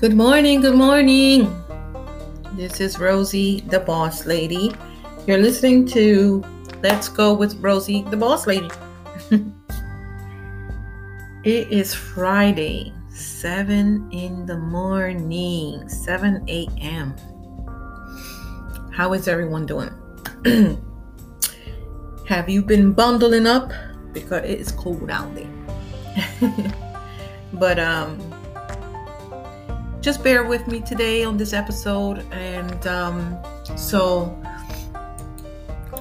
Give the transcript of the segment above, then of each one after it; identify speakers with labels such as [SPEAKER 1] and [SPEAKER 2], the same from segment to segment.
[SPEAKER 1] Good morning, good morning. This is Rosie, the boss lady. You're listening to Let's Go with Rosie, the boss lady. it is Friday, 7 in the morning, 7 a.m. How is everyone doing? Have you been bundling up? Because it is cold out there. but um just bear with me today on this episode and um so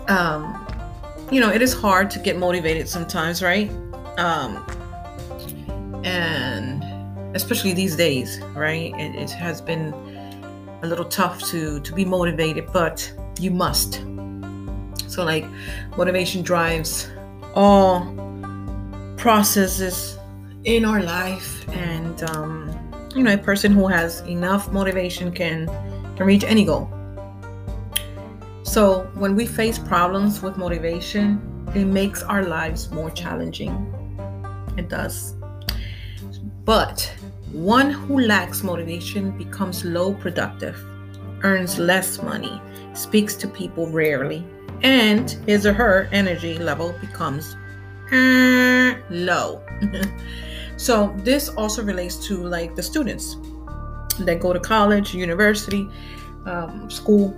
[SPEAKER 1] um you know it is hard to get motivated sometimes right? Um and especially these days right? It, it has been a little tough to to be motivated but you must. So like motivation drives all processes in our life and um, you know a person who has enough motivation can can reach any goal. So when we face problems with motivation it makes our lives more challenging. It does. But one who lacks motivation becomes low productive earns less money speaks to people rarely and his or her energy level becomes uh, low So this also relates to like the students that go to college, university, um, school,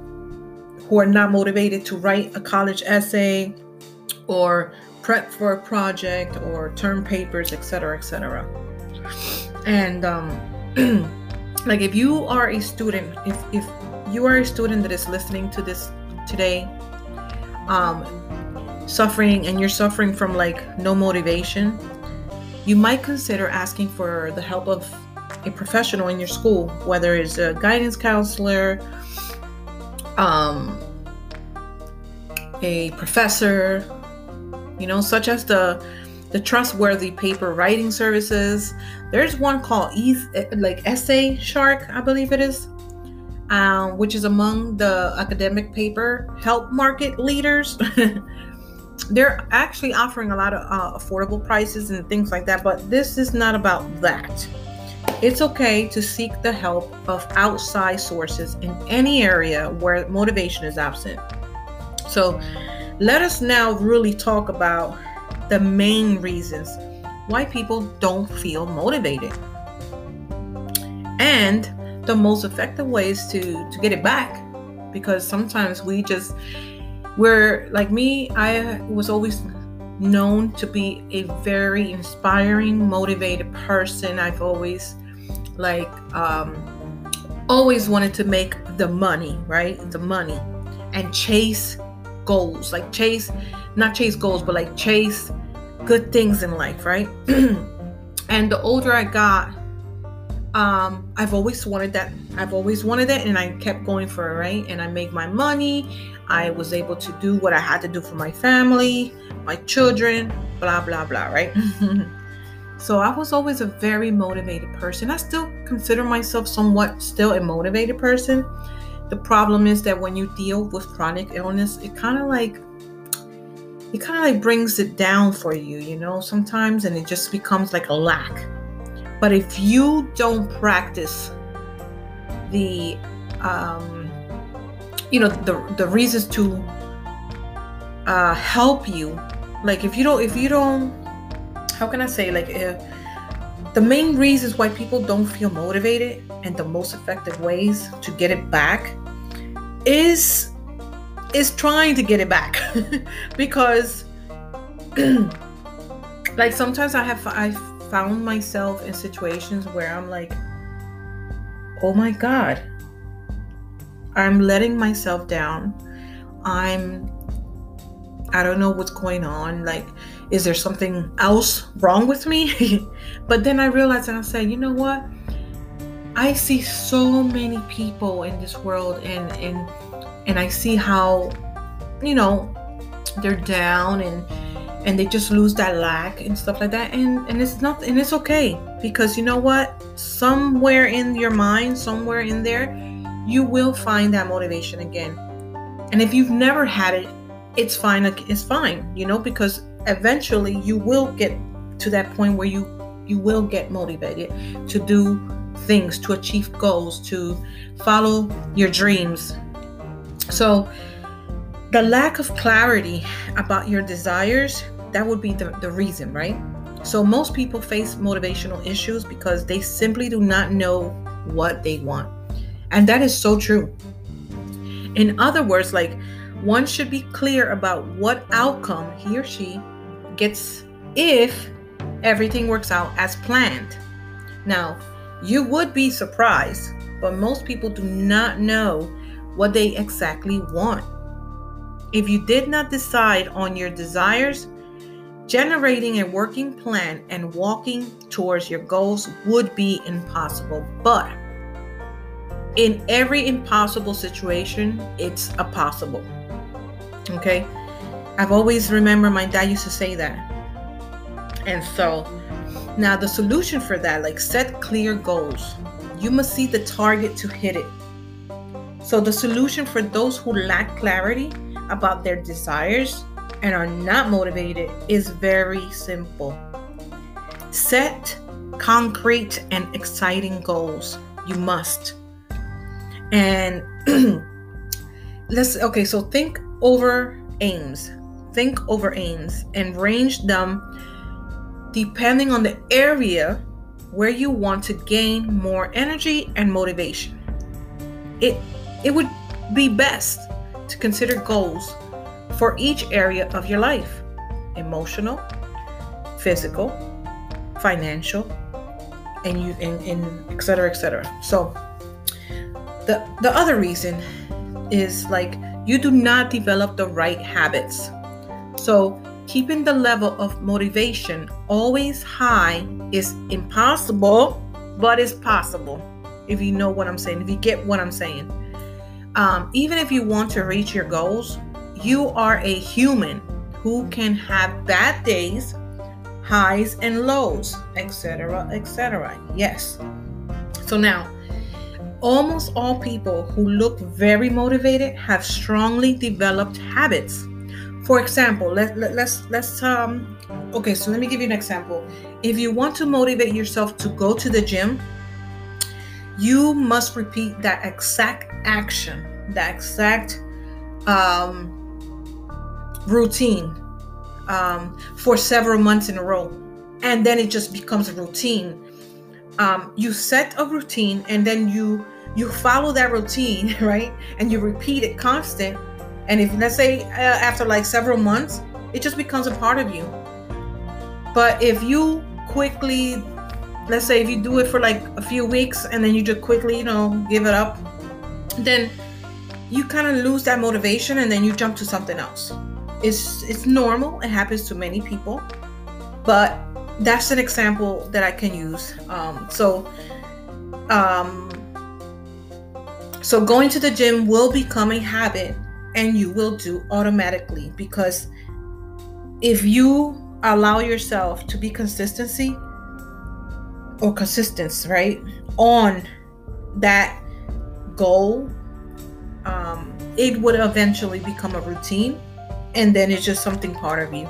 [SPEAKER 1] who are not motivated to write a college essay or prep for a project or term papers, etc., etc. And um, like if you are a student, if if you are a student that is listening to this today, um, suffering and you're suffering from like no motivation you might consider asking for the help of a professional in your school, whether it's a guidance counselor, um, a professor, you know, such as the the trustworthy paper writing services. There's one called like Essay Shark, I believe it is, um, which is among the academic paper help market leaders. they're actually offering a lot of uh, affordable prices and things like that, but this is not about that. It's okay to seek the help of outside sources in any area where motivation is absent. So, let us now really talk about the main reasons why people don't feel motivated and the most effective ways to to get it back because sometimes we just where like me i was always known to be a very inspiring motivated person. I've always like um always wanted to make the money right? The money and chase goals like chase not chase goals but like chase good things in life right? And the older i got um i've always wanted that i've always wanted it and i kept going for it right? And i make my money. I was able to do what i had to do for my family my children blah blah blah right? So i was always a very motivated person. I still consider myself somewhat still a motivated person. The problem is that when you deal with chronic illness it kind of like it kind of like brings it down for you you know sometimes and it just becomes like a lack but if you don't practice the, um, you know, the the reasons to uh, help you, like if you don't, if you don't, how can I say, like if the main reasons why people don't feel motivated and the most effective ways to get it back is is trying to get it back. Because like sometimes I have I found myself in situations where I'm like, oh my God, I'm letting myself down. I'm, I don't know what's going on. Like, is there something else wrong with me? but then I realized and I said, you know what? I see so many people in this world and and and I see how you know they're down and and they just lose that lack and stuff like that and and it's not and it's okay because you know what somewhere in your mind somewhere in there you will find that motivation again and if you've never had it it's fine it's fine you know because eventually you will get to that point where you you will get motivated to do things, to achieve goals, to follow your dreams. So, the lack of clarity about your desires, that would be the, the reason, right? So, most people face motivational issues because they simply do not know what they want. And that is so true. In other words, like one should be clear about what outcome he or she gets if everything works out as planned. Now, you would be surprised, but most people do not know what they exactly want. If you did not decide on your desires, generating a working plan and walking towards your goals would be impossible. But in every impossible situation, it's a possible. Okay? I've always remember my dad used to say that. And so now the solution for that, like set clear goals. You must see the target to hit it. So the solution for those who lack clarity about their desires and are not motivated is very simple. Set concrete and exciting goals. You must. And let's okay, so think over aims. Think over aims and range them depending on the area where you want to gain more energy and motivation. It it would be best to consider goals for each area of your life emotional, physical, financial, and you and, and et cetera, et cetera. So the the other reason is like you do not develop the right habits. So keeping the level of motivation always high is impossible, but it's possible if you know what I'm saying, if you get what I'm saying. Um, even if you want to reach your goals, you are a human who can have bad days, highs and lows, etc., etc. Yes. So now, almost all people who look very motivated have strongly developed habits. For example, let, let, let's let's um okay, so let me give you an example. If you want to motivate yourself to go to the gym, you must repeat that exact action, that exact um, routine um, for several months in a row. And then it just becomes a routine. Um, you set a routine and then you you follow that routine right and you repeat it constant and if let's say uh, after like several months it just becomes a part of you but if you quickly let's say if you do it for like a few weeks and then you just quickly you know give it up then you kind of lose that motivation and then you jump to something else. It's it's normal. It happens to many people. But that's an example that i can use. Um, so um, so going to the gym will become a habit and you will do automatically because if you allow yourself to be consistency or consistence right on that goal um, it would eventually become a routine and then it's just something part of you.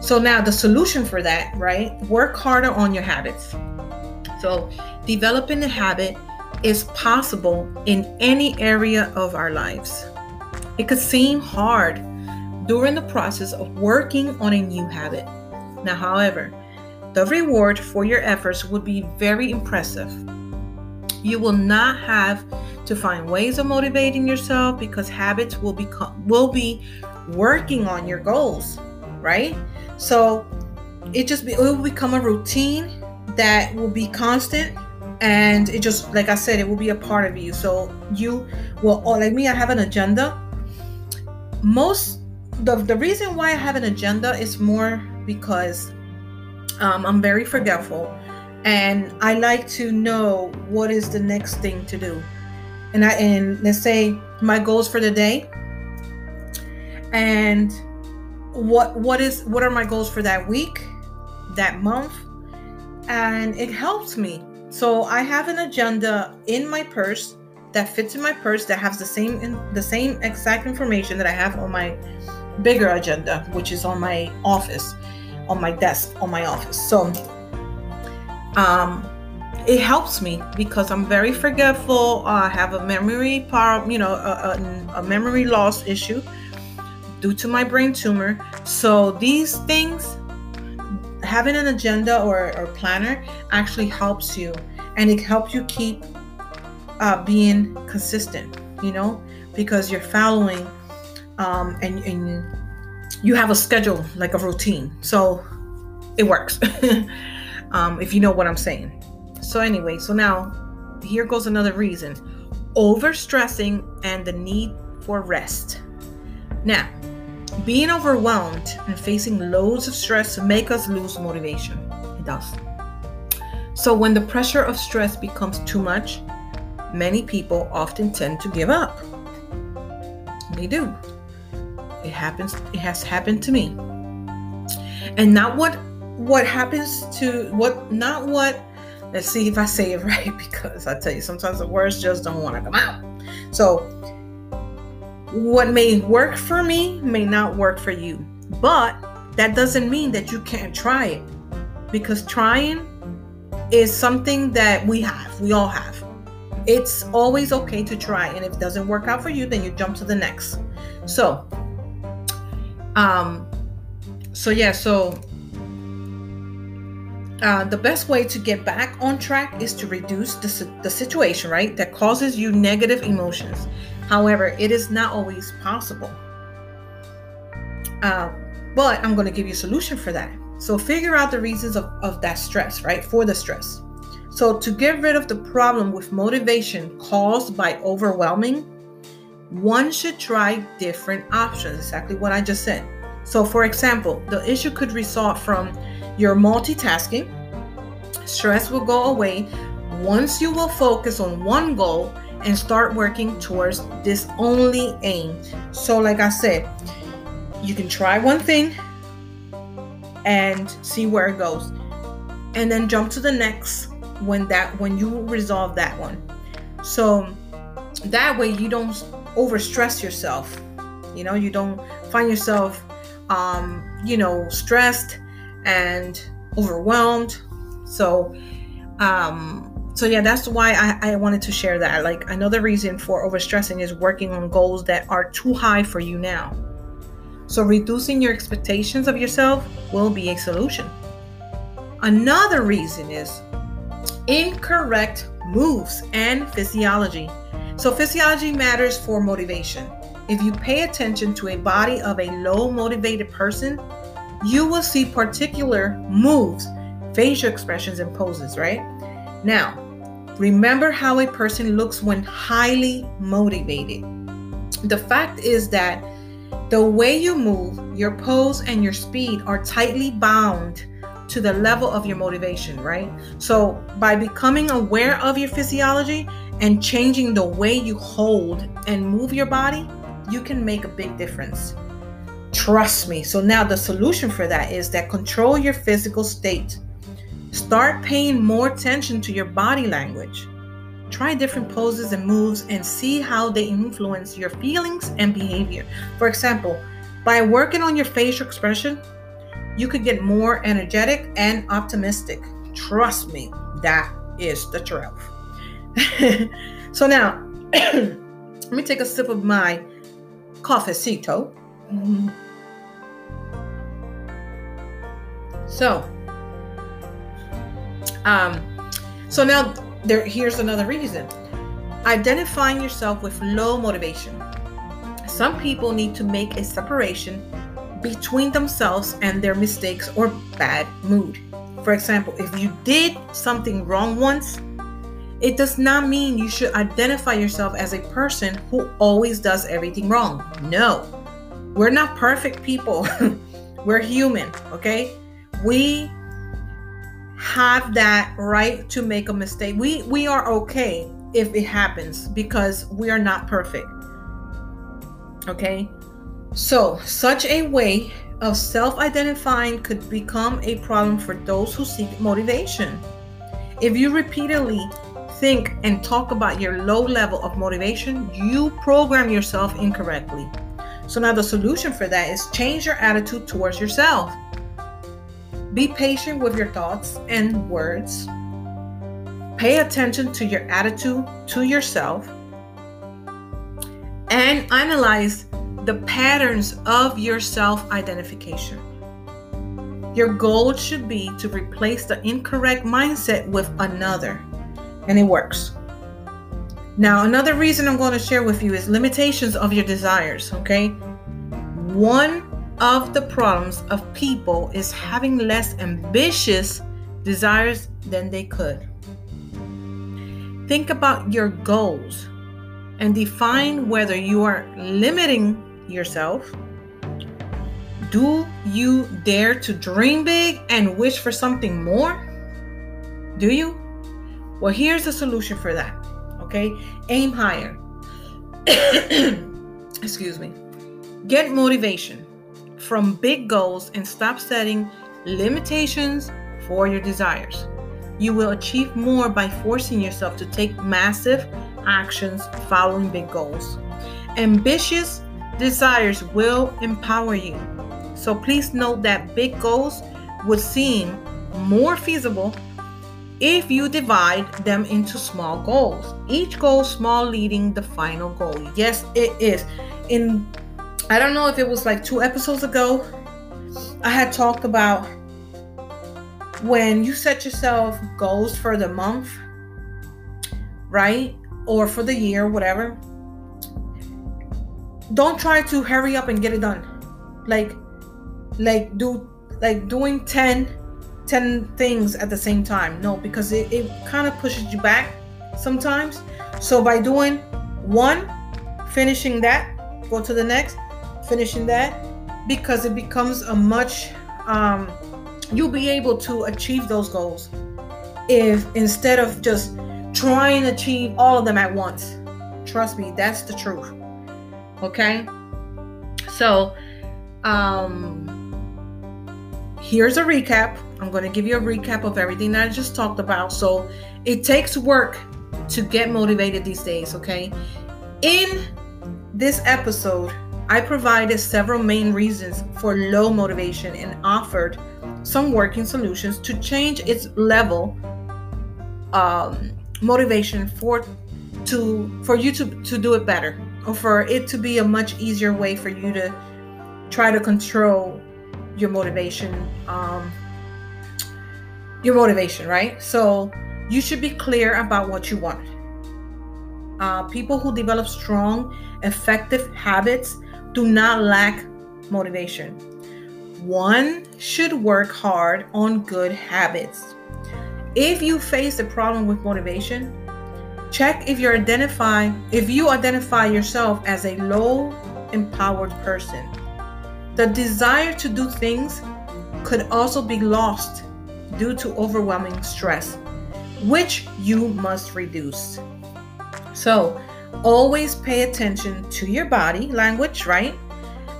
[SPEAKER 1] So now the solution for that right work harder on your habits. So developing a habit is possible in any area of our lives. It could seem hard during the process of working on a new habit. Now however the reward for your efforts would be very impressive. You will not have to find ways of motivating yourself because habits will become will be working on your goals, right? So it just be, it will become a routine that will be constant and it just like I said it will be a part of you. So you will oh, like me I have an agenda. Most the the reason why I have an agenda is more because um, I'm very forgetful, and I like to know what is the next thing to do. And I and let's say my goals for the day, and what what is what are my goals for that week, that month, and it helps me. So I have an agenda in my purse that fits in my purse that has the same in, the same exact information that I have on my bigger agenda, which is on my office on my desk on my office. So um it helps me because I'm very forgetful. I have a memory power, you know, a, a, a memory loss issue due to my brain tumor. So these things, having an agenda or, or planner actually helps you and it helps you keep uh, being consistent, you know, because you're following um, and, and you have a schedule, like a routine. So it works. um, if you know what I'm saying. So, anyway, so now here goes another reason overstressing and the need for rest. Now, being overwhelmed and facing loads of stress make us lose motivation. It does. So, when the pressure of stress becomes too much, many people often tend to give up. They do. It happens, it has happened to me. And not what what happens to what not what let's see if I say it right because I tell you sometimes the words just don't want to come out. So what may work for me may not work for you. But that doesn't mean that you can't try it. Because trying is something that we have, we all have. It's always okay to try and if it doesn't work out for you then you jump to the next. So um so yeah, so uh, the best way to get back on track is to reduce the, the situation, right? That causes you negative emotions. However, it is not always possible. Uh, but I'm going to give you a solution for that. So, figure out the reasons of, of that stress, right? For the stress. So, to get rid of the problem with motivation caused by overwhelming, one should try different options. Exactly what I just said. So, for example, the issue could result from your multitasking. Stress will go away once you will focus on one goal and start working towards this only aim. So, like I said, you can try one thing and see where it goes, and then jump to the next when that when you resolve that one. So that way you don't overstress yourself. You know, you don't find yourself um, you know, stressed and overwhelmed. So, um, so yeah, that's why I, I wanted to share that. Like another reason for overstressing is working on goals that are too high for you now. So reducing your expectations of yourself will be a solution. Another reason is incorrect moves and physiology. So physiology matters for motivation. If you pay attention to a body of a low motivated person, you will see particular moves, facial expressions, and poses, right? Now, remember how a person looks when highly motivated. The fact is that the way you move, your pose, and your speed are tightly bound to the level of your motivation, right? So, by becoming aware of your physiology and changing the way you hold and move your body, you can make a big difference. Trust me. So now the solution for that is that control your physical state. Start paying more attention to your body language. Try different poses and moves and see how they influence your feelings and behavior. For example, by working on your facial expression, you could get more energetic and optimistic. Trust me, that is the truth. so now, let me take a sip of my cafecito. So, um, so now there here's another reason. Identifying yourself with low motivation. Some people need to make a separation between themselves and their mistakes or bad mood. For example, if you did something wrong once, it does not mean you should identify yourself as a person who always does everything wrong. No, we're not perfect people. we're human, okay? We have that right to make a mistake. We we are okay if it happens because we are not perfect. Okay? So, such a way of self-identifying could become a problem for those who seek motivation. If you repeatedly think and talk about your low level of motivation, you program yourself incorrectly. So now the solution for that is change your attitude towards yourself. Be patient with your thoughts and words. pay attention to your attitude to yourself and analyze the patterns of your self identification. Your goal should be to replace the incorrect mindset with another, and it works. Now, another reason I'm going to share with you is limitations of your desires, okay? One of the problems of people is having less ambitious desires than they could. Think about your goals and define whether you are limiting yourself. Do you dare to dream big and wish for something more? Do you? Well, here's the solution for that. Okay? Aim higher. Excuse me. Get motivation from big goals and stop setting limitations for your desires. You will achieve more by forcing yourself to take massive actions following big goals. Ambitious desires will empower you. So please note that big goals would seem more feasible if you divide them into small goals. Each goal small leading the final goal. Yes, it is. In I don't know if it was like 2 episodes ago, I had talked about when you set yourself goals for the month, right? Or for the year, whatever, don't try to hurry up and get it done. Like, like do like doing 10, 10 things at the same time. No, because it, it kind of pushes you back sometimes. So by doing one, finishing that, go to the next, finishing that, because it becomes a much um you'll be able to achieve those goals if instead of just trying to achieve all of them at once. Trust me, that's the truth. Okay? So, um here's a recap. I'm going to give you a recap of everything that I just talked about. So, it takes work to get motivated these days, okay? In this episode, I provided several main reasons for low motivation and offered some working solutions to change its level um, motivation for to for you to to do it better or for it to be a much easier way for you to try to control your motivation um, your motivation right? So you should be clear about what you want. Uh, people who develop strong effective habits do not lack motivation. One should work hard on good habits. If you face a problem with motivation, check if you identify if you identify yourself as a low empowered person. The desire to do things could also be lost due to overwhelming stress, which you must reduce. So, always pay attention to your body language, right?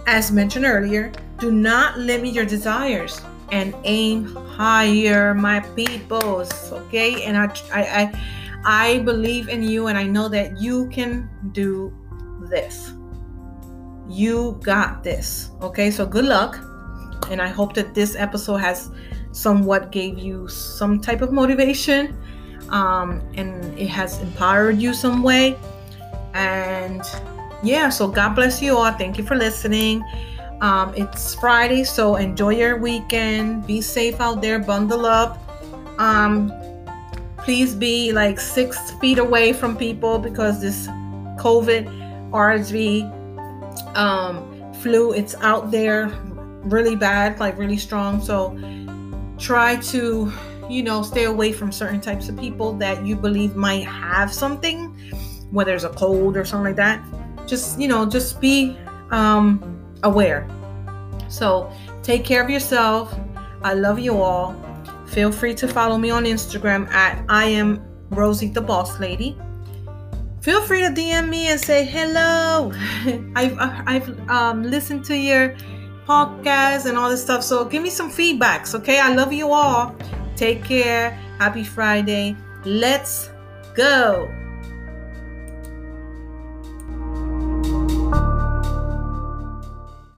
[SPEAKER 1] As mentioned earlier, do not limit your desires and aim higher, my peoples. Okay, and I, I, I, I believe in you, and I know that you can do this. You got this. Okay, so good luck, and I hope that this episode has somewhat gave you some type of motivation, um, and it has empowered you some way. And yeah, so God bless you all. Thank you for listening. Um, it's Friday, so enjoy your weekend. Be safe out there. Bundle up. Um, please be like six feet away from people because this COVID RSV um, flu it's out there really bad, like really strong. So try to you know stay away from certain types of people that you believe might have something, whether it's a cold or something like that. Just you know, just be um, aware. So take care of yourself. I love you all. Feel free to follow me on Instagram at I am Rosie the Boss Lady. Feel free to DM me and say hello. I've I've um, listened to your podcast and all this stuff. So give me some feedbacks, okay? I love you all. Take care. Happy Friday. Let's go.